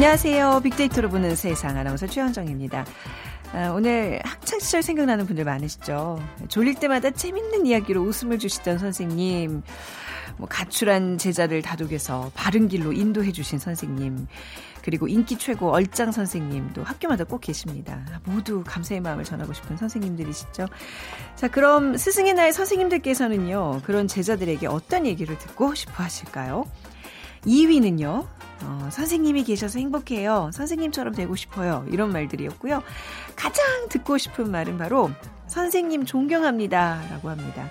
안녕하세요. 빅데이터로 보는 세상 아나운서 최현정입니다. 아, 오늘 학창시절 생각나는 분들 많으시죠? 졸릴 때마다 재밌는 이야기로 웃음을 주시던 선생님, 뭐 가출한 제자를 다독여서 바른 길로 인도해 주신 선생님, 그리고 인기 최고 얼짱 선생님도 학교마다 꼭 계십니다. 모두 감사의 마음을 전하고 싶은 선생님들이시죠. 자, 그럼 스승의 날 선생님들께서는요, 그런 제자들에게 어떤 얘기를 듣고 싶어 하실까요? 2위는요, 어, 선생님이 계셔서 행복해요. 선생님처럼 되고 싶어요. 이런 말들이었고요. 가장 듣고 싶은 말은 바로 선생님 존경합니다. 라고 합니다.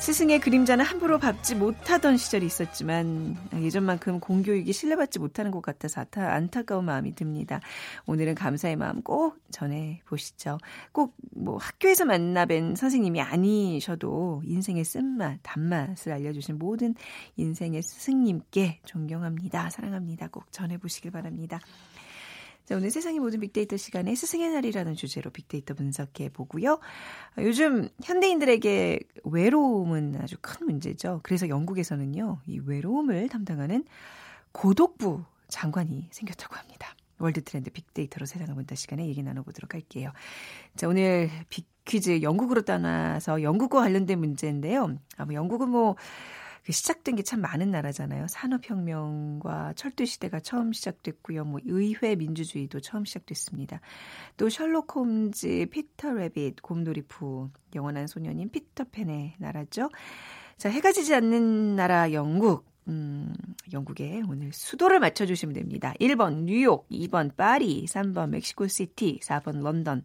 스승의 그림자는 함부로 밟지 못하던 시절이 있었지만 예전만큼 공교육이 신뢰받지 못하는 것 같아서 안타까운 마음이 듭니다. 오늘은 감사의 마음 꼭 전해 보시죠. 꼭 뭐 학교에서 만나뵌 선생님이 아니셔도 인생의 쓴맛, 단맛을 알려주신 모든 인생의 스승님께 존경합니다. 사랑합니다. 꼭 전해 보시길 바랍니다. 자, 오늘 세상의 모든 빅데이터 시간에 스승의 날이라는 주제로 빅데이터 분석해 보고요. 요즘 현대인들에게 외로움은 아주 큰 문제죠. 그래서 영국에서는요, 이 외로움을 담당하는 고독부 장관이 생겼다고 합니다. 월드 트렌드 빅데이터로 세상을 본다 시간에 얘기 나눠보도록 할게요. 자, 오늘 빅 퀴즈 영국으로 떠나서 영국과 관련된 문제인데요. 아마 영국은 뭐그 시작된 게 참 많은 나라잖아요. 산업혁명과 철도 시대가 처음 시작됐고요. 뭐 의회 민주주의도 처음 시작됐습니다. 또 셜록 홈즈, 피터 레빗, 곰돌이푸, 영원한 소년인 피터팬의 나라죠. 자, 해가 지지 않는 나라 영국. 음, 영국의 오늘 수도를 맞춰주시면 됩니다. 1번 뉴욕, 2번 파리, 3번 멕시코시티, 4번 런던.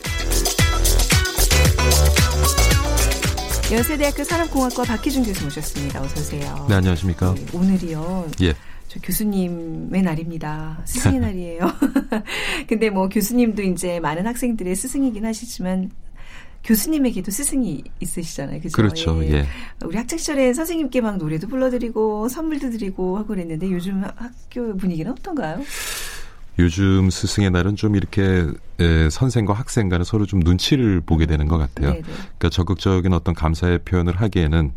연세대학교 산업공학과 박희준 교수 모셨습니다. 어서 오세요. 네, 안녕하십니까. 네, 오늘이요. 예. 저 교수님의 날입니다. 스승의 날이에요. 근데 뭐 교수님도 이제 많은 학생들의 스승이긴 하시지만 교수님에게도 스승이 있으시잖아요. 그죠? 그렇죠. 예. 예. 우리 학창 시절에 선생님께 막 노래도 불러드리고 선물도 드리고 하고 그랬는데 요즘 학교 분위기는 어떤가요? 요즘 스승의 날은 좀 이렇게 에, 선생과 학생 간에 서로 좀 눈치를 보게 되는 것 같아요. 네네. 그러니까 적극적인 어떤 감사의 표현을 하기에는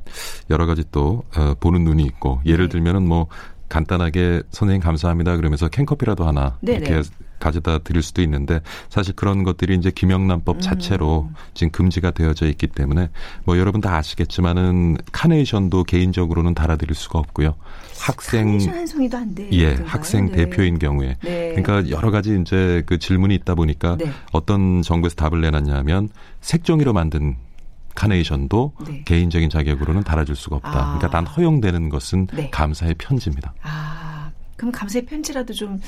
여러 가지 또 어, 보는 눈이 있고 예를 네. 들면은 뭐 간단하게 선생님 감사합니다 그러면서 캔커피라도 하나 네네. 이렇게 가져다 드릴 수도 있는데 사실 그런 것들이 이제 김영란법 음. 자체로 지금 금지가 되어져 있기 때문에 뭐 여러분 다 아시겠지만은 카네이션도 개인적으로는 달아드릴 수가 없고요. 학생 한 송이도 안 돼. 예, 학생 네. 대표인 경우에. 네. 그러니까 여러 가지 이제 그 질문이 있다 보니까 네. 어떤 정부에서 답을 내놨냐면 색종이로 만든 카네이션도 네. 개인적인 자격으로는 달아줄 수가 없다. 아. 그러니까 단 허용되는 것은 네. 감사의 편지입니다. 아. 그럼 감사의 편지라도 좀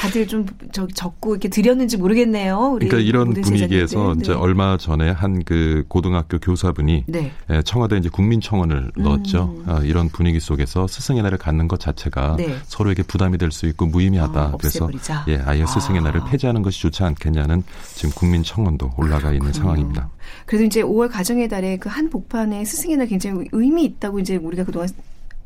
다들 좀 저, 적고 이렇게 드렸는지 모르겠네요. 그러니까 이런 분위기에서 네. 이제 얼마 전에 한 그 고등학교 교사분이 네. 예, 청와대 이제 국민청원을 음. 넣었죠. 아, 이런 분위기 속에서 스승의 날을 갖는 것 자체가 네. 서로에게 부담이 될 수 있고 무의미하다. 아, 그래서 예, 아예 스승의 아. 날을 폐지하는 것이 좋지 않겠냐는 지금 국민청원도 올라가 있는 상황입니다. 그래도 이제 5월 가정의 달에 그 한 복판에 스승의 날 굉장히 의미 있다고 이제 우리가 그동안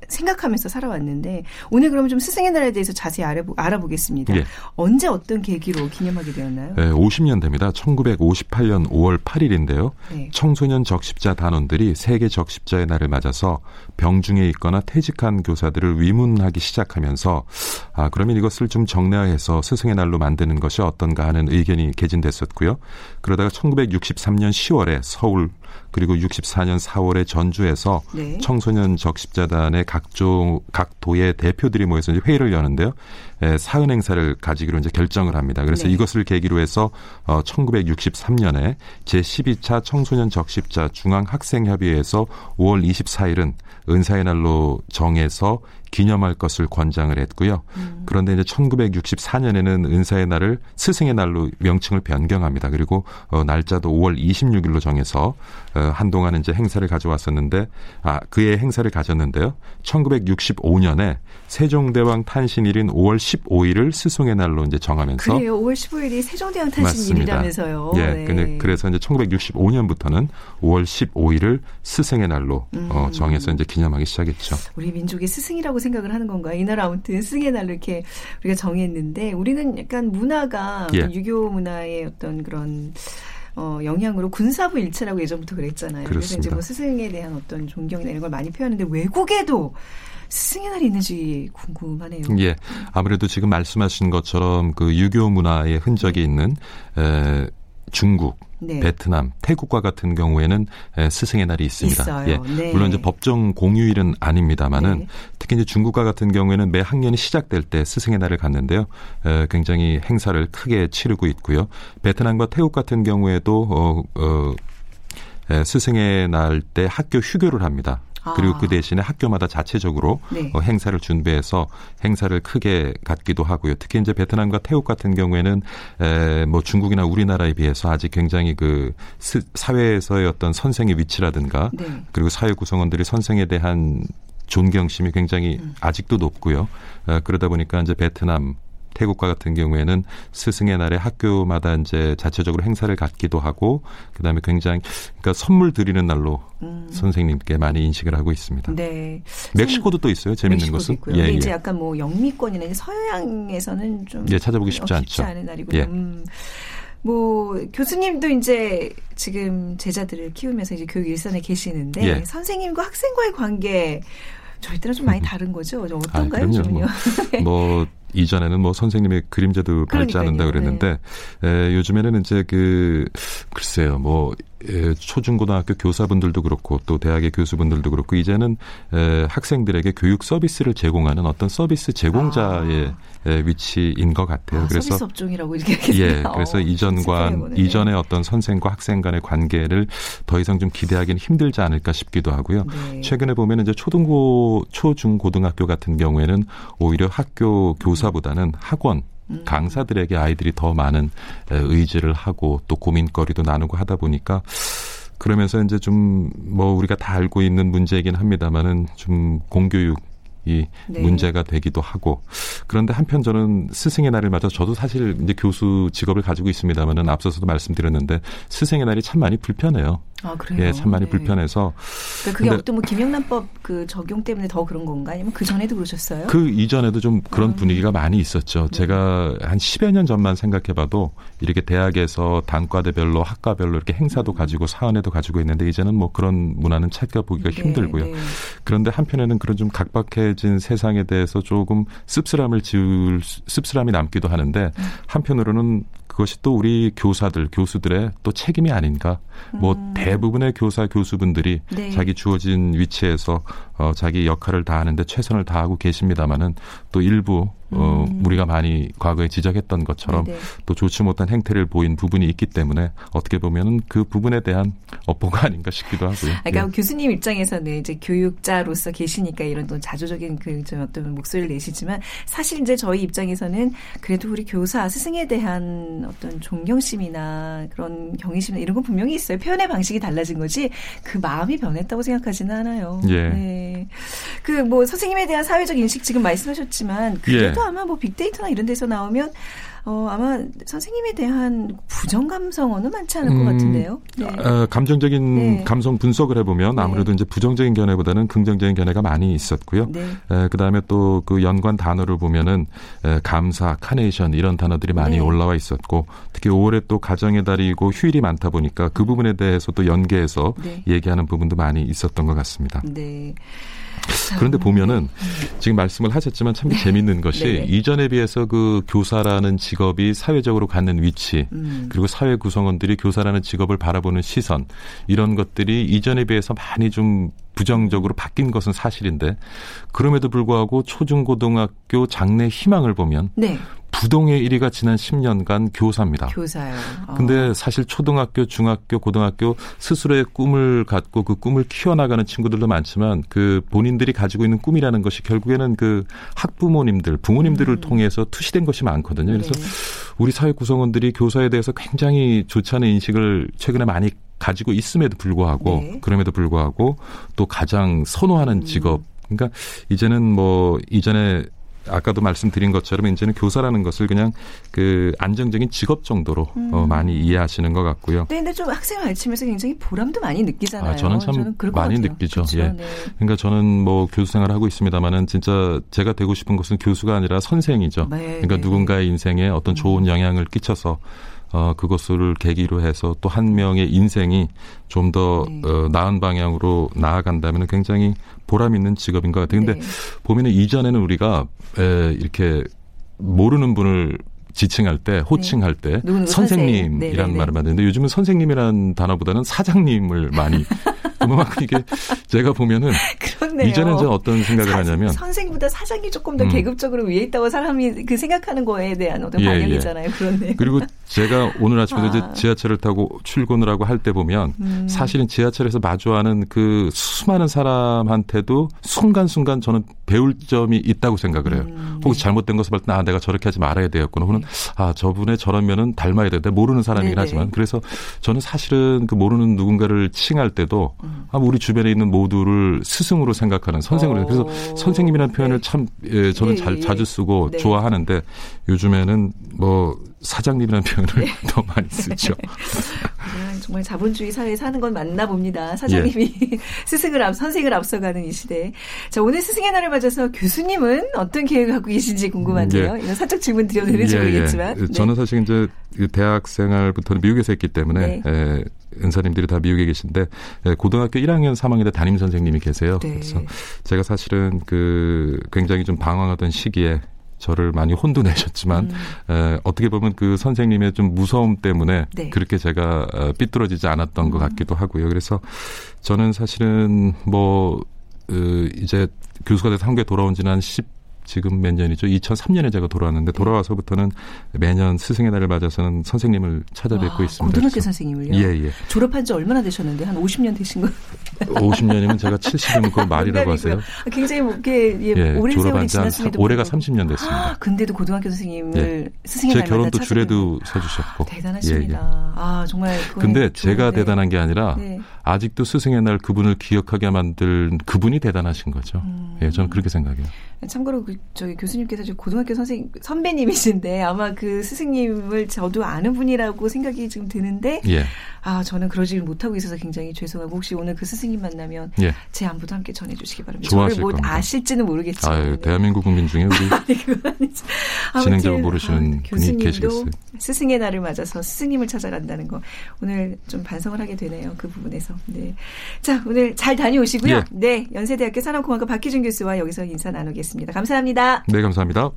생각하면서 살아왔는데 오늘 그러면 좀 스승의 날에 대해서 자세히 알아보, 알아보겠습니다. 예. 언제 어떤 계기로 기념하게 되었나요? 네, 50년 됩니다. 1958년 5월 8일인데요. 네. 청소년 적십자 단원들이 세계 적십자의 날을 맞아서 병중에 있거나 퇴직한 교사들을 위문하기 시작하면서 아 그러면 이것을 좀 정례화해서 스승의 날로 만드는 것이 어떤가 하는 의견이 개진됐었고요. 그러다가 1963년 10월에 서울 그리고 64년 4월에 전주에서 네. 청소년 적십자단의 각종 각 도의 대표들이 모여서 회의를 여는데요. 에, 사은 행사를 가지기로 이제 결정을 합니다. 그래서 네. 이것을 계기로 해서 어 1963년에 제 12차 청소년 적십자 중앙 학생 협의회에서 5월 24일은 은사의 날로 정해서 기념할 것을 권장을 했고요. 음. 그런데 이제 1964년에는 은사의 날을 스승의 날로 명칭을 변경합니다. 그리고 어, 날짜도 5월 26일로 정해서 어, 한동안 이제 행사를 가져왔었는데 아 그의 행사를 가졌는데요. 1965년에 세종대왕 탄신일인 5월 15일을 스승의 날로 이제 정하면서 그래요. 5월 15일이 세종대왕 탄신일이라면서요. 예, 네. 그래서 이제 1965년부터는 5월 15일을 스승의 날로 어, 음. 어, 정해서 이제 기념하기 시작했죠. 우리 민족의 스승이라고 생각을 하는 건가요? 이날 아무튼 스승의 날로 이렇게 우리가 정했는데 우리는 약간 문화가 예. 유교 문화의 어떤 그런 어, 영향으로 군사부 일체라고 예전부터 그랬잖아요. 그렇습니다. 그래서 이제 뭐 스승에 대한 어떤 존경이나 이런 걸 많이 표현하는데 외국에도 스승의 날이 있는지 궁금하네요. 예. 아무래도 지금 말씀하신 것처럼 그 유교 문화의 흔적이 있는 에, 중국, 네. 베트남, 태국과 같은 경우에는 스승의 날이 있습니다. 있어요. 예. 네. 물론 이제 법정 공휴일은 아닙니다만은 네. 특히 이제 중국과 같은 경우에는 매 학년이 시작될 때 스승의 날을 갖는데요. 에, 굉장히 행사를 크게 치르고 있고요. 베트남과 태국 같은 경우에도 어, 어, 에, 스승의 날 때 학교 휴교를 합니다. 그리고 그 아. 대신에 학교마다 자체적으로 네. 어, 행사를 준비해서 행사를 크게 갖기도 하고요. 특히 이제 베트남과 태국 같은 경우에는 에, 뭐 중국이나 우리나라에 비해서 아직 굉장히 그 사회에서의 어떤 선생의 위치라든가 네. 그리고 사회 구성원들이 선생에 대한 존경심이 굉장히 음. 아직도 높고요. 어, 그러다 보니까 이제 베트남 태국과 같은 경우에는 스승의 날에 학교마다 이제 자체적으로 행사를 갖기도 하고 그다음에 굉장히 그러니까 선물 드리는 날로 음. 선생님께 많이 인식을 하고 있습니다. 네. 멕시코도 또 있어요. 재밌는 것은. 있고요. 예, 예. 이제 약간 뭐 영미권이나 서양에서는 좀 예, 찾아보기 쉽지 않죠. 쉽지 않은 날이고 예. 음. 뭐 교수님도 이제 지금 제자들을 키우면서 이제 교육 일선에 계시는데 예. 선생님과 학생과의 관계 저희 때랑 좀 많이 다른 거죠? 어떤가요? 아, 그럼요. 뭐, 뭐 이전에는 뭐 선생님의 그림자도 밟지 않는다 그랬는데 네. 에, 요즘에는 이제 그 글쎄요 뭐 에, 초중고등학교 교사분들도 그렇고 또 대학의 교수분들도 그렇고 이제는 에, 학생들에게 교육 서비스를 제공하는 어떤 서비스 제공자의 아. 에, 위치인 것 같아요. 아, 그래서 서비스 업종이라고 이렇게 예, 그래서 어, 이전과 이전의 어떤 선생과 학생 간의 관계를 더 이상 좀 기대하기는 힘들지 않을까 싶기도 하고요. 네. 최근에 보면 이제 초등고 초중고등학교 같은 경우에는 오히려 학교 교사보다는 학원 음. 강사들에게 아이들이 더 많은 의지를 하고 또 고민거리도 나누고 하다 보니까 그러면서 이제 좀 뭐 우리가 다 알고 있는 문제이긴 합니다만은 좀 공교육 이 네. 문제가 되기도 하고 그런데 한편 저는 스승의 날을 맞아 저도 사실 이제 교수 직업을 가지고 있습니다만은 앞서서도 말씀드렸는데 스승의 날이 참 많이 불편해요. 아, 그래요? 예, 참 많이 네. 불편해서. 그러니까 그게 어떤 뭐 김영란법 그 적용 때문에 더 그런 건가? 아니면 그 전에도 그러셨어요? 그 이전에도 좀 그런 음. 분위기가 많이 있었죠. 네. 제가 한 10여 년 전만 생각해 봐도 이렇게 대학에서 단과대별로 학과별로 이렇게 행사도 음. 가지고 사안에도 가지고 있는데 이제는 뭐 그런 문화는 찾아보기가 네, 힘들고요. 네. 그런데 한편에는 그런 좀 각박해진 세상에 대해서 조금 씁쓸함을 지울 씁쓸함이 남기도 하는데 음. 한편으로는 그것이 또 우리 교사들, 교수들의 또 책임이 아닌가. 뭐 음. 대부분의 교사, 교수분들이 네. 자기 주어진 위치에서 어, 자기 역할을 다하는데 최선을 다하고 계십니다마는 또 일부 어, 음. 우리가 많이 과거에 지적했던 것처럼 네네. 또 좋지 못한 행태를 보인 부분이 있기 때문에 어떻게 보면은 그 부분에 대한 업보가 아닌가 싶기도 하고요. 그러니까 예. 교수님 입장에서는 이제 교육자로서 계시니까 이런 또 자조적인 그 어떤 목소리를 내시지만 사실 이제 저희 입장에서는 그래도 우리 교사 스승에 대한 어떤 존경심이나 그런 경외심이나 이런 건 분명히 있어요. 표현의 방식이 달라진 거지 그 마음이 변했다고 생각하지는 않아요. 예. 네. 그뭐 선생님에 대한 사회적 인식 지금 말씀하셨지만 그래도 예. 아마 뭐 빅데이터나 이런 데서 나오면 어, 아마 선생님에 대한 부정 감성어는 많지 않을 것 음, 같은데요. 네. 어, 감정적인 네. 감성 분석을 해보면 네. 아무래도 네. 이제 부정적인 견해보다는 긍정적인 견해가 많이 있었고요. 네. 그 다음에 또 그 연관 단어를 보면은 에, 감사, 카네이션 이런 단어들이 많이 네. 올라와 있었고 특히 5월에 또 가정의 달이고 휴일이 많다 보니까 그 부분에 대해서 또 연계해서 얘기하는 부분도 많이 있었던 것 같습니다. 네. 그런데 보면은 지금 말씀을 하셨지만 참 재밌는 것이 네. 이전에 비해서 그 교사라는 직업이 사회적으로 갖는 위치 음. 그리고 사회 구성원들이 교사라는 직업을 바라보는 시선 이런 것들이 이전에 비해서 많이 좀 부정적으로 바뀐 것은 사실인데 그럼에도 불구하고 초중고등학교 장래 희망을 보면 네. 부동의 1위가 지난 10년간 교사입니다. 교사요. 어. 근데 사실 초등학교, 중학교, 고등학교 스스로의 꿈을 갖고 그 꿈을 키워나가는 친구들도 많지만 그 본인들이 가지고 있는 꿈이라는 것이 결국에는 그 학부모님들, 부모님들을 음. 통해서 투시된 것이 많거든요. 그래서 네. 우리 사회 구성원들이 교사에 대해서 굉장히 좋지 않은 인식을 최근에 많이 가지고 있음에도 불구하고 네. 그럼에도 불구하고 또 가장 선호하는 음. 직업 그러니까 이제는 뭐 이전에 아까도 말씀드린 것처럼 이제는 교사라는 것을 그냥 그 안정적인 직업 정도로 어, 음. 어, 많이 이해하시는 것 같고요. 네, 근데 좀 학생을 가르치면서 굉장히 보람도 많이 느끼잖아요. 아, 저는 참 저는 많이 느끼죠. 예. 네. 그러니까 저는 뭐 교수 생활을 하고 있습니다만은 진짜 제가 되고 싶은 것은 교수가 아니라 선생이죠. 네, 그러니까 네. 누군가의 인생에 어떤 좋은 음. 영향을 끼쳐서 어, 그것을 계기로 해서 또 한 명의 인생이 좀더 네. 어, 나은 방향으로 나아간다면 굉장히 보람 있는 직업인 것 같아요. 근데 네. 보면은 이전에는 우리가 에, 이렇게 모르는 분을 지칭할 때, 호칭할 때 선생님이라는 네, 네, 네. 말을 만드는데 요즘은 선생님이라는 단어보다는 사장님을 많이 그만큼 이게 제가 보면은 그렇네요. 이전엔 제가 어떤 생각을 사, 하냐면 선생보다 사장이 조금 더 음. 계급적으로 위에 있다고 사람이 그 생각하는 거에 대한 어떤 예, 방향이잖아요. 예. 그런데 그리고 제가 오늘 아침에 아. 이제 지하철을 타고 출근을 하고 할 때 보면 음. 사실은 지하철에서 마주하는 그 수많은 사람한테도 순간순간 저는 배울 점이 있다고 생각을 해요. 음. 혹시 네. 잘못된 것을 볼때 아, 내가 저렇게 하지 말아야 되겠구나. 혹은 네. 아, 저분의 저런 면은 닮아야 되는데 모르는 사람이긴 네네. 하지만 그래서 저는 사실은 그 모르는 누군가를 칭할 때도 음. 아, 우리 주변에 있는 모두를 스승으로 생각하는 선생으로 그래서 어. 선생님이라는 표현을 네. 참 예, 저는 예, 잘 예. 자주 쓰고 네. 좋아하는데 요즘에는 뭐 사장님이라는 표현을 네. 더 많이 쓰죠. 네, 정말 자본주의 사회에 사는 건 맞나 봅니다. 사장님이 예. 스승을 앞 선생을 앞서가는 이 시대. 자 오늘 스승의 날을 맞아서 교수님은 어떤 계획을 갖고 계신지 궁금한데요. 예. 이건 살짝 질문 드려도 되는지 예, 예. 모르겠지만. 네. 저는 사실 이제 그 대학 생활부터는 미국에서 했기 때문에 네. 에, 은사님들이 다 미국에 계신데 에, 고등학교 1학년 3학년 때 담임 선생님이 계세요. 네. 그래서 제가 사실은 그 굉장히 좀 방황하던 시기에 저를 많이 혼돈내셨지만 음. 에, 어떻게 보면 그 선생님의 좀 무서움 때문에 네. 그렇게 제가 어, 삐뚤어지지 않았던 음. 것 같기도 하고요. 그래서 저는 사실은 뭐 으, 이제 교수가 돼서 한국에 돌아온 지는 한 10 지금 몇 년이죠? 2003년에 제가 돌아왔는데 네. 돌아와서부터는 매년 스승의 날을 맞아서는 선생님을 찾아뵙고 와, 있습니다. 고등학교 선생님을요? 예, 예. 졸업한 지 얼마나 되셨는데 한 50년 되신 거? 50년이면 제가 70이면 그걸 말이라고 하세요? 굉장히 뭐 이게 예, 예, 오랜 세월이 지났음에도 올해가 30년 됐습니다. 아, 근데도 고등학교 선생님을 예. 스승의 제 결혼도 줄에도 서주셨고. 대단하십니다. 예, 예. 아 정말. 근데 제가. 대단한 게 아니라 네. 아직도 스승의 날 그분을 기억하게 만든 그분이 대단하신 거죠. 음. 예, 저는 그렇게 생각해요. 참고로 그 저기 교수님께서 지금 고등학교 선생 선배님이신데 아마 그 스승님을 저도 아는 분이라고 생각이 지금 드는데 예. 아 저는 그러지 못하고 있어서 굉장히 죄송하고 혹시 오늘 그 스승님 만나면 예. 제 안부도 함께 전해주시기 바랍니다. 저를 뭐 겁니다. 아실지는 모르겠지만 아, 대한민국 국민 중에 우리 진행자가 모르시는 아, 분이 계시겠어요. 스승의 날을 맞아서 스승님을 찾아간다는 거 오늘 좀 반성을 하게 되네요. 그 부분에서. 네. 자 오늘 잘 다녀오시고요. 예. 네 연세대학교 산업공학과 박희준 교수와 여기서 인사 나누겠습니다. 감사합니다. 네, 감사합니다.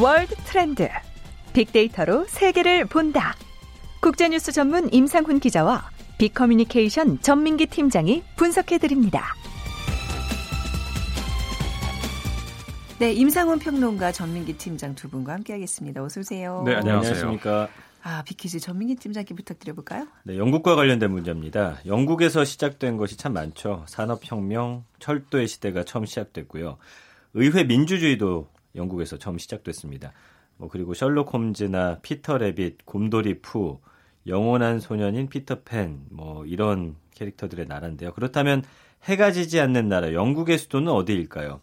월드 트렌드. 빅데이터로 세계를 본다. 국제뉴스 전문 임상훈 기자와 빅커뮤니케이션 전민기 팀장이 분석해드립니다. 네, 임상훈 평론가 전민기 팀장 두 분과 함께하겠습니다. 어서 오세요. 네, 안녕하십니까. 아, 빅퀴즈 전민기 팀장께 부탁드려볼까요? 네, 영국과 관련된 문제입니다. 영국에서 시작된 것이 참 많죠. 산업혁명, 철도의 시대가 처음 시작됐고요. 의회 민주주의도 영국에서 처음 시작됐습니다. 뭐 그리고 셜록 홈즈나 피터 래빗, 곰돌이 푸, 영원한 소년인 피터팬, 뭐 이런 캐릭터들의 나라인데요. 그렇다면 해가 지지 않는 나라 영국의 수도는 어디일까요?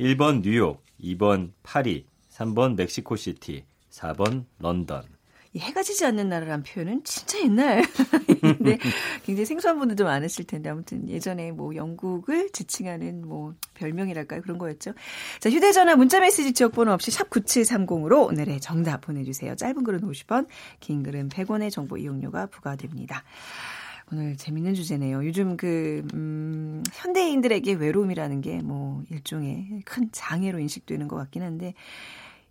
1번 뉴욕, 2번 파리, 3번 멕시코시티, 4번 런던. 이 해가 지지 않는 나라란 표현은 진짜 옛날. 근데 굉장히 생소한 분들도 많으실 텐데 아무튼 예전에 뭐 영국을 지칭하는 뭐 별명이랄까요 그런 거였죠. 자 휴대 전화 문자 메시지 지역번호 없이 샵 9730으로 오늘의 정답 보내 주세요. 짧은 글은 50원, 긴 글은 100원의 정보 이용료가 부과됩니다. 오늘 재밌는 주제네요. 요즘 그, 음, 현대인들에게 외로움이라는 게 뭐 일종의 큰 장애로 인식되는 것 같긴 한데,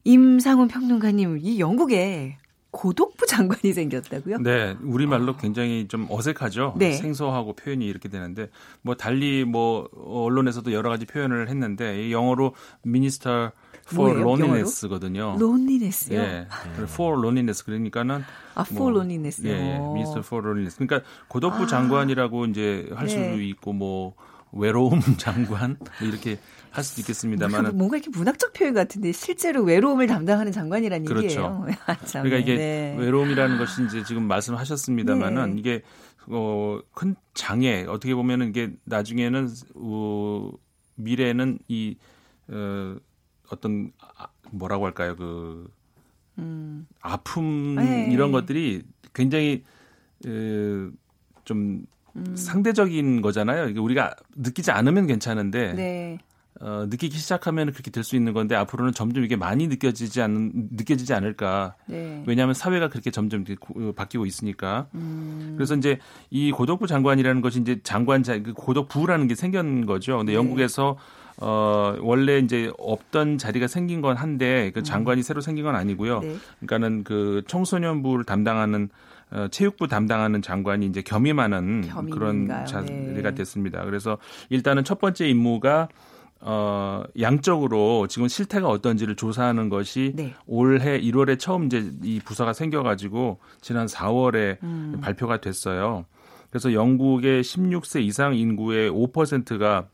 임상훈 평론가님, 이 영국에 고독부 장관이 생겼다고요? 네, 우리 말로 굉장히 좀 어색하죠. 네. 생소하고 표현이 이렇게 되는데 뭐 달리 뭐 언론에서도 여러 가지 표현을 했는데 영어로 미니스터 for loneliness거든요. loneliness요? 예. for loneliness 그러니까는 아, for 뭐, loneliness. 예, 미니스터 for loneliness. 그러니까 고독부 아. 장관이라고 이제 할 수도 네. 있고 뭐 외로움 장관 뭐 이렇게 할 수도 있겠습니다만 뭔가 이렇게 문학적 표현 같은데 실제로 외로움을 담당하는 장관이라는 그렇죠. 얘기예요. 아, 그러니까 이게 네. 외로움이라는 것이 이제 지금 말씀하셨습니다만은 네. 이게 어, 큰 장애 어떻게 보면은 이게 나중에는 어, 미래는 이 어, 어떤 아, 뭐라고 할까요 그 음. 아픔 네. 이런 것들이 굉장히 어, 좀 음. 상대적인 거잖아요. 우리가 느끼지 않으면 괜찮은데 네. 어, 느끼기 시작하면 그렇게 될 수 있는 건데 앞으로는 점점 이게 많이 느껴지지 않 느껴지지 않을까. 네. 왜냐하면 사회가 그렇게 점점 어, 바뀌고 있으니까. 음. 그래서 이제 이 고독부 장관이라는 것이 이제 장관 자그 고독부라는 게 생긴 거죠. 근데 네. 영국에서 어, 원래 이제 없던 자리가 생긴 건 한데 그 장관이 음. 새로 생긴 건 아니고요. 네. 그러니까는 그 청소년부를 담당하는 어, 체육부 담당하는 장관이 이제 겸임하는 겸임인가요? 그런 자리가 네. 됐습니다. 그래서 일단은 첫 번째 임무가 어, 양적으로 지금 실태가 어떤지를 조사하는 것이 네. 올해 1월에 처음 이제 이 부서가 생겨가지고 지난 4월에 음. 발표가 됐어요. 그래서 영국의 16세 이상 인구의 5%가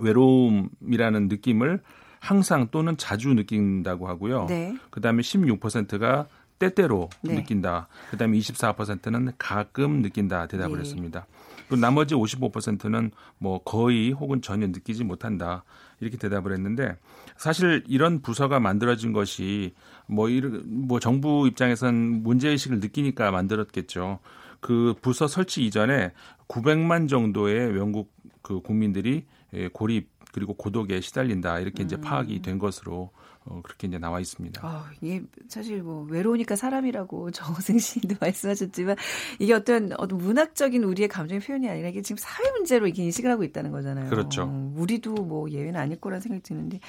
외로움이라는 느낌을 항상 또는 자주 느낀다고 하고요. 네. 그 다음에 16%가 때때로 네. 느낀다. 그 다음에 24%는 가끔 느낀다 대답을 네. 했습니다. 그리고 나머지 55%는 뭐 거의 혹은 전혀 느끼지 못한다. 이렇게 대답을 했는데 사실 이런 부서가 만들어진 것이 뭐 이런 뭐 정부 입장에선 문제 의식을 느끼니까 만들었겠죠. 그 부서 설치 이전에 900만 정도의 영국 그 국민들이 고립 그리고 고독에 시달린다 이렇게 이제 파악이 음. 된 것으로 어, 그렇게 이제 나와 있습니다. 아, 이게 사실 뭐 외로우니까 사람이라고 정호승 씨도 말씀하셨지만 이게 어떤 어떤 문학적인 우리의 감정의 표현이 아니라 이게 지금 사회 문제로 이게 인식을 하고 있다는 거잖아요. 그렇죠. 음, 우리도 뭐 예외는 아닐 거라는 생각이 드는데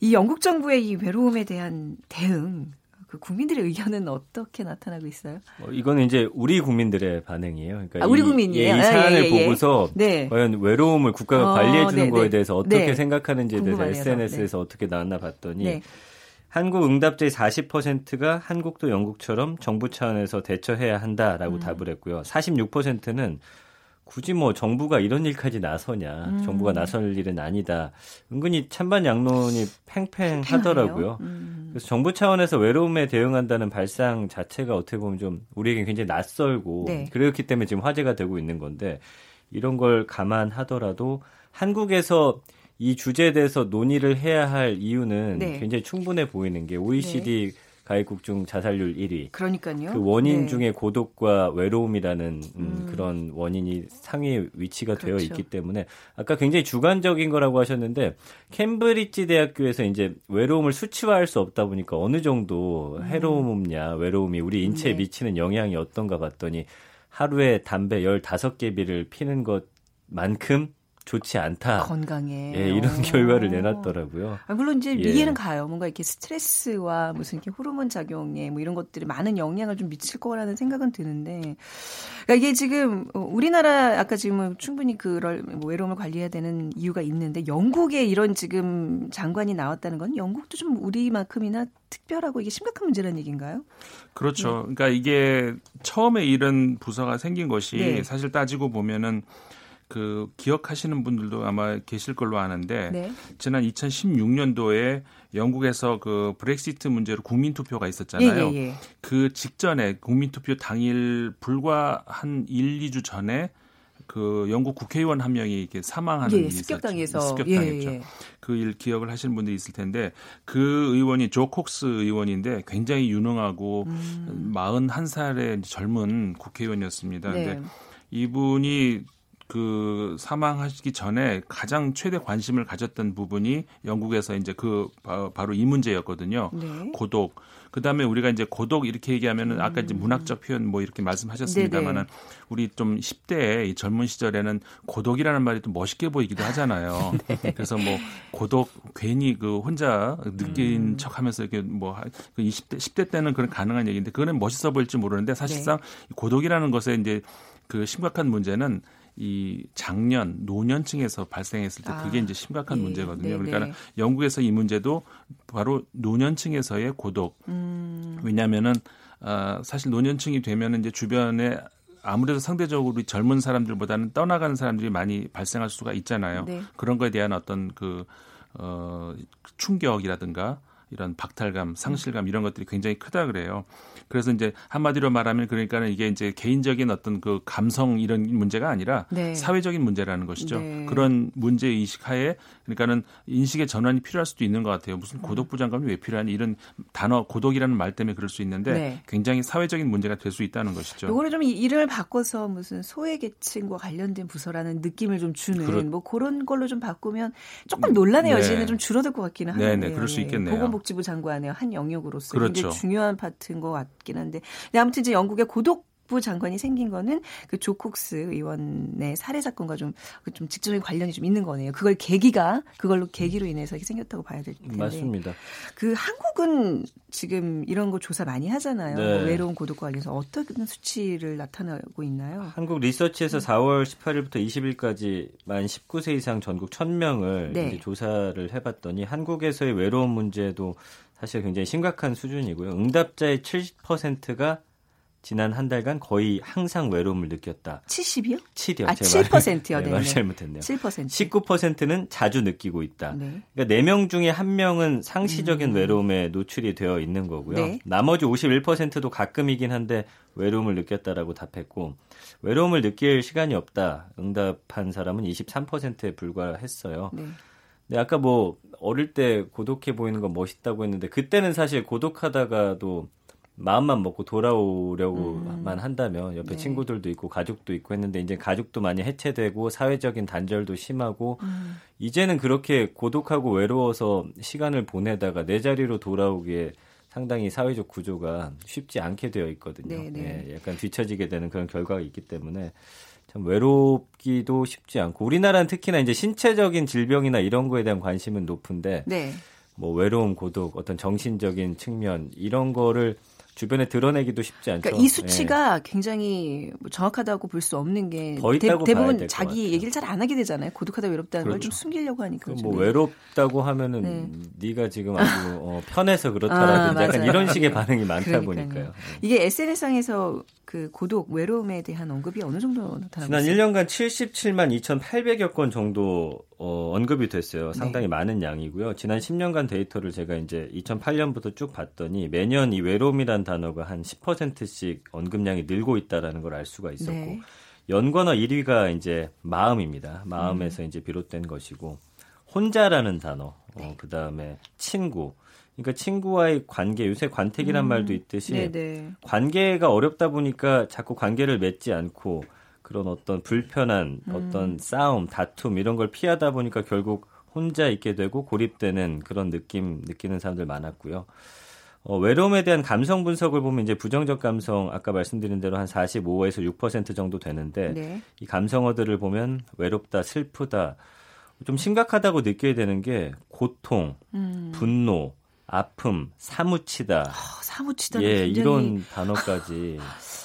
이 영국 정부의 이 외로움에 대한 대응 그 국민들의 의견은 어떻게 나타나고 있어요? 어, 이거는 이제 우리 국민들의 반응이에요. 그러니까 아, 우리 국민이에요. 예, 이 사안을 아, 예, 예, 보고서 네. 과연 외로움을 국가가 어, 관리해 주는 네, 거에 네. 대해서 어떻게 네. 생각하는지에 대해서 SNS에서 어떻게 나왔나 봤더니 네. 한국 응답자의 40%가 한국도 영국처럼 정부 차원에서 대처해야 한다라고 음. 답을 했고요. 46%는 굳이 뭐 정부가 이런 일까지 나서냐, 음. 정부가 나설 일은 아니다. 은근히 찬반 양론이 팽팽하더라고요. 음. 그래서 정부 차원에서 외로움에 대응한다는 발상 자체가 어떻게 보면 좀 우리에게 굉장히 낯설고 네. 그렇기 때문에 지금 화제가 되고 있는 건데 이런 걸 감안하더라도 한국에서 이 주제에 대해서 논의를 해야 할 이유는 네. 굉장히 충분해 보이는 게 OECD 네. 가입국 중 자살률 1위. 그러니까요. 그 원인 네. 중에 고독과 외로움이라는 음, 음. 그런 원인이 상위 위치가 그렇죠. 되어 있기 때문에 아까 굉장히 주관적인 거라고 하셨는데 캠브리지 대학교에서 이제 외로움을 수치화할 수 없다 보니까 어느 정도 음. 해로움이냐 외로움이 우리 인체에 네. 미치는 영향이 어떤가 봤더니 하루에 담배 15개비를 피는 것만큼 좋지 않다. 건강에. 예, 이런 오. 결과를 내놨더라고요. 아, 물론 이제 예. 이해는 가요. 뭔가 이렇게 스트레스와 무슨 이렇게 호르몬 작용에 뭐 이런 것들이 많은 영향을 좀 미칠 거라는 생각은 드는데. 그러니까 이게 지금 우리나라 아까 지금 충분히 그럴 뭐 외로움을 관리해야 되는 이유가 있는데 영국에 이런 지금 장관이 나왔다는 건 영국도 좀 우리만큼이나 특별하고 이게 심각한 문제라는 얘기인가요? 그렇죠. 네. 그러니까 이게 처음에 이런 부서가 생긴 것이 네. 사실 따지고 보면은 그 기억하시는 분들도 아마 계실 걸로 아는데 네. 지난 2016년도에 영국에서 그 브렉시트 문제로 국민 투표가 있었잖아요. 예, 예, 예. 그 직전에 국민 투표 당일 불과 한 1, 2주 전에 그 영국 국회의원 한 명이 이렇게 사망하는 예, 일이 습격당해서 습격당했죠. 예, 예. 그일 기억을 하시는 분들이 있을 텐데 그 의원이 조 콕스 의원인데 굉장히 유능하고 음. 41살의 젊은 국회의원이었습니다. 네. 근데 이분이 그 사망하시기 전에 가장 최대 관심을 가졌던 부분이 영국에서 이제 그 바로 이 문제였거든요. 네. 고독. 그다음에 우리가 이제 고독 이렇게 얘기하면은 아까 이제 음. 문학적 표현 뭐 이렇게 말씀하셨습니다만은 우리 좀 10대 이 젊은 시절에는 고독이라는 말이 좀 멋있게 보이기도 하잖아요. 네. 그래서 뭐 고독 괜히 그 혼자 느낀 음. 척하면서 이렇게 뭐 20대 그 10대 때는 그런 가능한 얘기인데 그거는 멋있어 보일지 모르는데 사실상 네. 고독이라는 것에 이제 그 심각한 문제는 이 장년 노년층에서 발생했을 때 그게 아, 이제 심각한 예, 문제거든요. 네네. 그러니까 영국에서 이 문제도 바로 노년층에서의 고독. 음. 왜냐하면은 아, 사실 노년층이 되면은 이제 주변에 아무래도 상대적으로 젊은 사람들보다는 떠나가는 사람들이 많이 발생할 수가 있잖아요. 네. 그런 거에 대한 어떤 그 어, 충격이라든가 이런 박탈감, 상실감 이런 것들이 굉장히 크다 그래요. 그래서 이제 한마디로 말하면 그러니까는 이게 이제 개인적인 어떤 그 감성 이런 문제가 아니라 네. 사회적인 문제라는 것이죠. 네. 그런 문제 의식 하에 그러니까는 인식의 전환이 필요할 수도 있는 것 같아요. 무슨 음. 고독 부장감이 왜 필요하니 이런 단어 고독이라는 말 때문에 그럴 수 있는데 네. 굉장히 사회적인 문제가 될 수 있다는 것이죠. 요거를 좀 이름을 바꿔서 무슨 소외계층과 관련된 부서라는 느낌을 좀 주는 그렇... 뭐 그런 걸로 좀 바꾸면 조금 논란의 네. 여지는 좀 줄어들 것 같기는 하네요. 네, 네, 그럴 수 예. 있겠네요. 보건복지부 장관의 한 영역으로서 그렇죠. 굉장히 중요한 파트인 것. 같긴 한데. 아무튼 이제 영국의 고독 부 장관이 생긴 거는 그 조콕스 의원의 살해 사건과 좀, 좀 직접적인 관련이 좀 있는 거네요. 그걸 계기가, 그걸로 계기로 인해서 이게 생겼다고 봐야 될 텐데. 맞습니다. 그 한국은 지금 이런 거 조사 많이 하잖아요. 네. 뭐 외로운 고독과 관련해서 어떤 수치를 나타나고 있나요? 한국 리서치에서 4월 18일부터 20일까지 만 19세 이상 전국 1000명을 네. 조사를 해봤더니 한국에서의 외로운 문제도 사실 굉장히 심각한 수준이고요. 응답자의 70%가 지난 한 달간 거의 항상 외로움을 느꼈다. 70이요? 7이요. 아, 7%요. 네, 네, 말 잘못했네요. 7%. 19%는 자주 느끼고 있다. 네. 그러니까 4명 중에 1명은 상시적인 음. 외로움에 노출이 되어 있는 거고요. 네. 나머지 51%도 가끔이긴 한데 외로움을 느꼈다라고 답했고 외로움을 느낄 시간이 없다. 응답한 사람은 23%에 불과했어요. 네. 네, 아까 뭐 어릴 때 고독해 보이는 건 멋있다고 했는데 그때는 사실 고독하다가도 마음만 먹고 돌아오려고만 음. 한다면 옆에 네. 친구들도 있고 가족도 있고 했는데 이제 가족도 많이 해체되고 사회적인 단절도 심하고 음. 이제는 그렇게 고독하고 외로워서 시간을 보내다가 내 자리로 돌아오기에 상당히 사회적 구조가 쉽지 않게 되어 있거든요. 네, 네. 네, 약간 뒤처지게 되는 그런 결과가 있기 때문에 참 외롭기도 쉽지 않고 우리나라는 특히나 이제 신체적인 질병이나 이런 거에 대한 관심은 높은데 네. 뭐 외로움, 고독, 어떤 정신적인 측면 이런 거를 주변에 드러내기도 쉽지 않죠. 그러니까 이 수치가 네. 굉장히 뭐 정확하다고 볼 수 없는 게 대, 부분 자기 얘기를 잘 안 하게 되잖아요. 고독하다 외롭다는 그렇죠. 걸좀 숨기려고 하니까. 뭐 외롭다고 하면은 네. 가 지금 아주 어, 편해서 그렇다라든지 아, 약간 이런 식의 반응이 많다 그러니까요. 보니까요. 네. 이게 SNS상에서 그 고독 외로움에 대한 언급이 어느 정도 나타나고 지난 있어요? 1년간 77만 2,800여 건 정도 어, 언급이 됐어요. 상당히 네. 많은 양이고요. 지난 10년간 데이터를 제가 이제 2008년부터 쭉 봤더니 매년 이 외로움이란 단어가 한 10%씩 언급량이 늘고 있다라는 걸 알 수가 있었고 네. 연관어 1위가 이제 마음입니다. 마음에서 음. 이제 비롯된 것이고 혼자라는 단어, 어, 네. 어, 그 다음에 친구, 그러니까 친구와의 관계 요새 관택이란 음, 말도 있듯이 네네. 관계가 어렵다 보니까 자꾸 관계를 맺지 않고 그런 어떤 불편한 음. 어떤 싸움, 다툼 이런 걸 피하다 보니까 결국 혼자 있게 되고 고립되는 그런 느낌 느끼는 사람들 많았고요. 어, 외로움에 대한 감성 분석을 보면 이제 부정적 감성 아까 말씀드린 대로 한 45에서 6% 정도 되는데 네. 이 감성어들을 보면 외롭다, 슬프다, 좀 심각하다고 느껴야 되는 게 고통, 음. 분노, 아픔, 사무치다. 아, 사무치다. 예, 이런 단어까지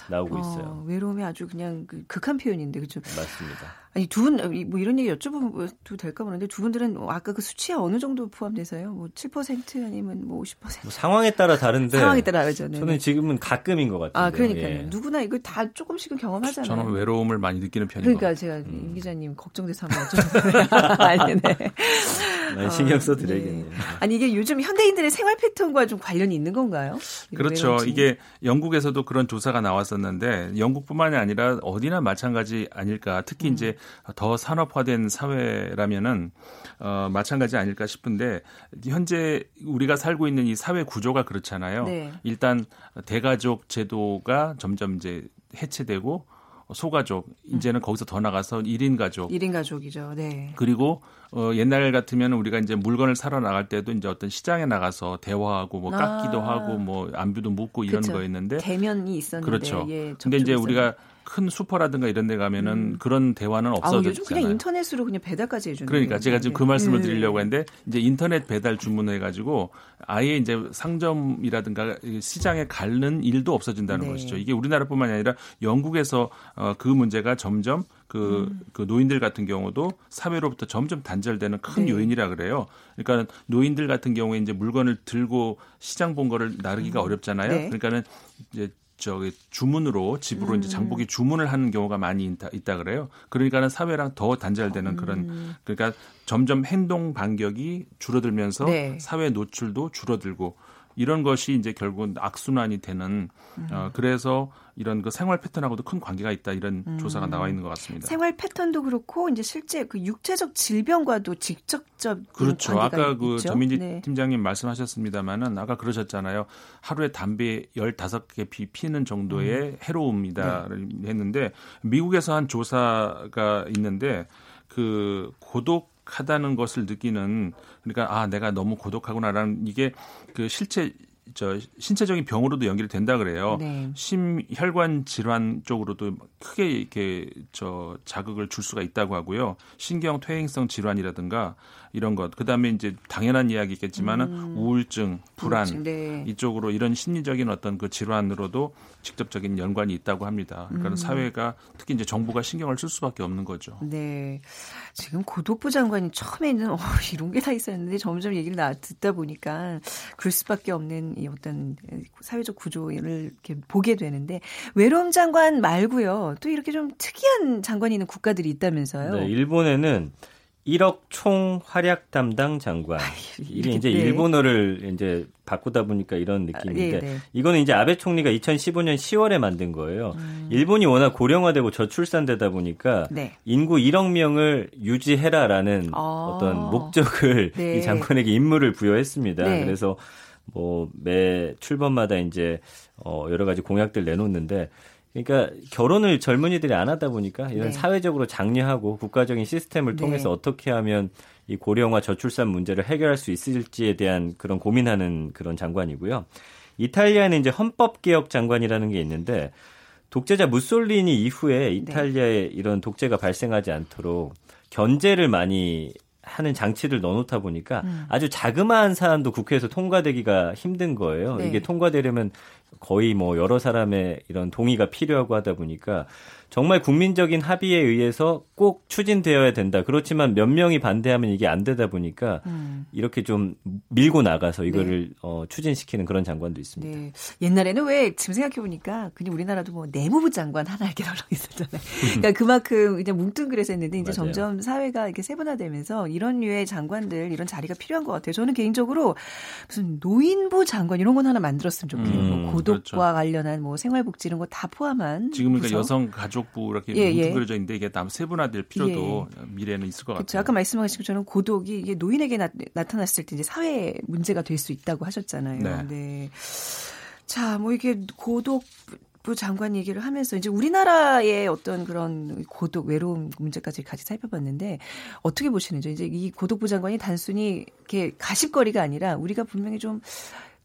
나오고 어, 있어요. 외로움이 아주 그냥 그 극한 표현인데 그렇죠. 맞습니다. 아니 두 분 뭐 이런 얘기 여쭤봐도 될까 모르는데 두 분들은 아까 그 수치에 어느 정도 포함돼서요? 뭐 7% 아니면 뭐 50%? 뭐 상황에 따라 다른데 상황에 따라 다르죠. 네. 저는 지금은 가끔인 것 같아요. 아 그러니까요. 예. 누구나 이거 다 조금씩은 경험하잖아요. 저는 외로움을 많이 느끼는 편이에요. 그러니까 제가 음. 임 기자님 걱정돼서 한번 여쭤봤어요. 아니 네. 많이 신경 써드려야겠네요. 어, 네. 아니 이게 요즘 현대인들의 생활 패턴과 좀 관련이 있는 건가요? 그렇죠. 외로움증? 이게 영국에서도 그런 조사가 나왔었는데 영국뿐만이 아니라 어디나 마찬가지 아닐까. 특히 음. 이제 더 산업화된 사회라면은 어, 마찬가지 아닐까 싶은데 현재 우리가 살고 있는 이 사회 구조가 그렇잖아요. 네. 일단 대가족 제도가 점점 이제 해체되고 소가족, 이제는 거기서 더 나가서 1인 가족. 1인 가족이죠. 네. 그리고 어, 옛날 같으면 우리가 이제 물건을 사러 나갈 때도 이제 어떤 시장에 나가서 대화하고 뭐 깎기도 아. 하고 뭐 안부도 묻고 이런 그쵸. 거였는데 대면이 있었는데 그렇죠. 예, 근데 이제 우리가 큰 슈퍼라든가 이런 데 가면은 음. 그런 대화는 없어졌잖아요. 요즘 그냥 인터넷으로 그냥 배달까지 해주는 그러니까 제가 지금 그 말씀을 네. 드리려고 했는데 이제 인터넷 배달 주문해 가지고 아예 이제 상점이라든가 시장에 가는 일도 없어진다는 네. 것이죠. 이게 우리나라뿐만이 아니라 영국에서 어, 그 문제가 점점 그, 음. 그 노인들 같은 경우도 사회로부터 점점 단절되는 큰 네. 요인이라 그래요. 그러니까 노인들 같은 경우에 이제 물건을 들고 시장 본 거를 나르기가 음. 어렵잖아요. 네. 그러니까는 이제 저기 주문으로 집으로 음. 이제 장보기 주문을 하는 경우가 많이 있다, 있다 그래요. 그러니까는 사회랑 더 단절되는 음. 그런 그러니까 점점 행동 반격이 줄어들면서 네. 사회 노출도 줄어들고 이런 것이 이제 결국은 악순환이 되는 음. 어, 그래서 이런 그 생활 패턴하고도 큰 관계가 있다 이런 음. 조사가 나와 있는 것 같습니다. 생활 패턴도 그렇고 이제 실제 그 육체적 질병과도 직접적 그렇죠. 아까 그 있죠? 전민지 네. 팀장님 말씀하셨습니다마는 아까 그러셨잖아요. 하루에 담배 15개 피, 피는 정도의 음. 해로움이다 네. 했는데 미국에서 한 조사가 있는데 그 고독 하다는 것을 느끼는 그러니까 아 내가 너무 고독하구나라는 이게 그 실제 저 신체적인 병으로도 연결이 된다 그래요. 네. 심혈관 질환 쪽으로도 크게 이렇게 저 자극을 줄 수가 있다고 하고요. 신경 퇴행성 질환이라든가 이런 것. 그다음에 이제 당연한 이야기겠지만은 음. 우울증, 불안 우울증, 네. 이쪽으로 이런 심리적인 어떤 그 질환으로도 직접적인 연관이 있다고 합니다. 그러니까 음. 사회가 특히 이제 정부가 신경을 쓸 수밖에 없는 거죠. 네. 지금 고독부 장관이 처음에는 어, 이런 게 다 있었는데 점점 얘기를 나, 듣다 보니까 그럴 수밖에 없는 이 어떤 사회적 구조를 이렇게 보게 되는데 외로움 장관 말고요. 또 이렇게 좀 특이한 장관이 있는 국가들이 있다면서요. 네, 일본에는 1억 총 활약 담당 장관. 이게 이제 네. 일본어를 이제 바꾸다 보니까 이런 느낌인데 아, 네, 네. 이거는 이제 아베 총리가 2015년 10월에 만든 거예요. 음. 일본이 워낙 고령화되고 저출산되다 보니까 네. 인구 1억 명을 유지해라라는 아. 어떤 목적을 네. 이 장관에게 임무를 부여했습니다. 네. 그래서 뭐 매 출범마다 이제 어 여러 가지 공약들 내놓는데 그러니까 결혼을 젊은이들이 안 하다 보니까 이런 네. 사회적으로 장려하고 국가적인 시스템을 네. 통해서 네. 어떻게 하면 이 고령화 저출산 문제를 해결할 수 있을지에 대한 그런 고민하는 그런 장관이고요. 이탈리아에는 이제 헌법 개혁 장관이라는 게 있는데 독재자 무솔리니 이후에 네. 이탈리아에 네. 이런 독재가 발생하지 않도록 견제를 많이 하는 장치를 넣어놓다 보니까 음. 아주 자그마한 사안도 국회에서 통과되기가 힘든 거예요. 네. 이게 통과되려면 거의 뭐 여러 사람의 이런 동의가 필요하고 하다 보니까 정말 국민적인 합의에 의해서 꼭 추진되어야 된다. 그렇지만 몇 명이 반대하면 이게 안 되다 보니까 음. 이렇게 좀 밀고 나가서 이거를 네. 어, 추진시키는 그런 장관도 있습니다. 네. 옛날에는 왜 지금 생각해 보니까 그냥 우리나라도 뭐 내무부 장관 하나 이렇게 널려 있었잖아요. 그러니까 그만큼 그냥 뭉뚱그려서 했는데 이제 맞아요. 점점 사회가 이렇게 세분화되면서 이런 류의 장관들 이런 자리가 필요한 것 같아요. 저는 개인적으로 무슨 노인부 장관 이런 건 하나 만들었으면 좋겠어요. 음, 뭐 고독과 그렇죠. 관련한 뭐 생활복지 이런 거 다 포함한 지금은 그러니까 여성 가족 가족부 이렇게 예, 예. 뭉뚱그려져 있는데 이게 남 세분화될 필요도 예. 미래는 있을 것 그렇죠. 같아요. 아까 말씀하신 것처럼 고독이 이게 노인에게 나, 타났을 때 이제 사회 문제가 될 수 있다고 하셨잖아요. 네. 네. 자, 뭐 이게 고독 부 장관 얘기를 하면서 이제 우리나라의 어떤 그런 고독 외로움 문제까지 같이 살펴봤는데 어떻게 보시는지 이제 이 고독부 장관이 단순히 이렇게 가십거리가 아니라 우리가 분명히 좀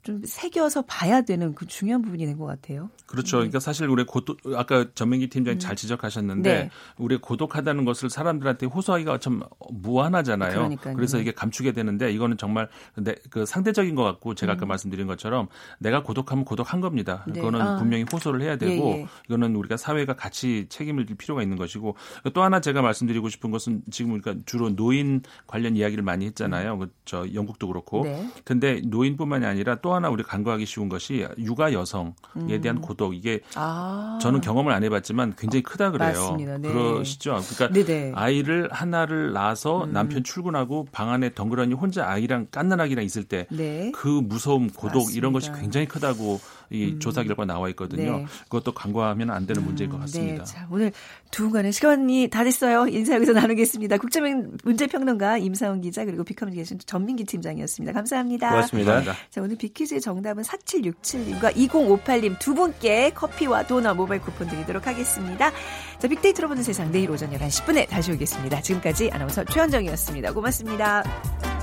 좀 새겨서 봐야 되는 그 중요한 부분이 된 것 같아요. 그렇죠. 네. 그러니까 사실 우리 고독 아까 전민기 팀장이 음. 잘 지적하셨는데 네. 우리 고독하다는 것을 사람들한테 호소하기가 참 무한하잖아요. 그러니까요. 그래서 이게 감추게 되는데 이거는 정말 내, 그 상대적인 것 같고 제가 아까 음. 말씀드린 것처럼 내가 고독하면 고독한 겁니다. 네. 그거는 아. 분명히 호소를 해야 되고 예, 예. 이거는 우리가 사회가 같이 책임을 질 필요가 있는 것이고 또 하나 제가 말씀드리고 싶은 것은 지금 우리가 주로 노인 관련 이야기를 많이 했잖아요. 음. 저 영국도 그렇고. 네. 근데 노인뿐만이 아니라 또 하나 우리 간과하기 쉬운 것이 육아 여성에 음. 대한 고독 이게 아. 저는 경험을 안 해봤지만 굉장히 크다 그래요. 네. 그러시죠. 그러니까 네네. 아이를 하나를 낳아서 음. 남편 출근하고 방 안에 덩그러니 혼자 아이랑 깐난아기랑 있을 때그 네. 그 무서움, 고독 맞습니다. 이런 것이 굉장히 크다고 이 음. 조사 결과 나와 있거든요. 네. 그것도 간과하면 안 되는 문제인 것 음, 네. 같습니다. 네. 자, 오늘 두 분과는 시간이 다 됐어요. 인사 여기서 나누겠습니다. 국제명 문제평론가 임사원 기자 그리고 비커뮤니케이션 전민기 팀장이었습니다. 감사합니다. 고맙습니다. 자, 오늘 비키즈의 정답은 4767님과 2058님 두 분께 커피와 도넛 모바일 쿠폰 드리도록 하겠습니다. 자, 빅데이터로 보는 세상 내일 오전 11시 10분에 다시 오겠습니다. 지금까지 아나운서 최현정이었습니다. 고맙습니다.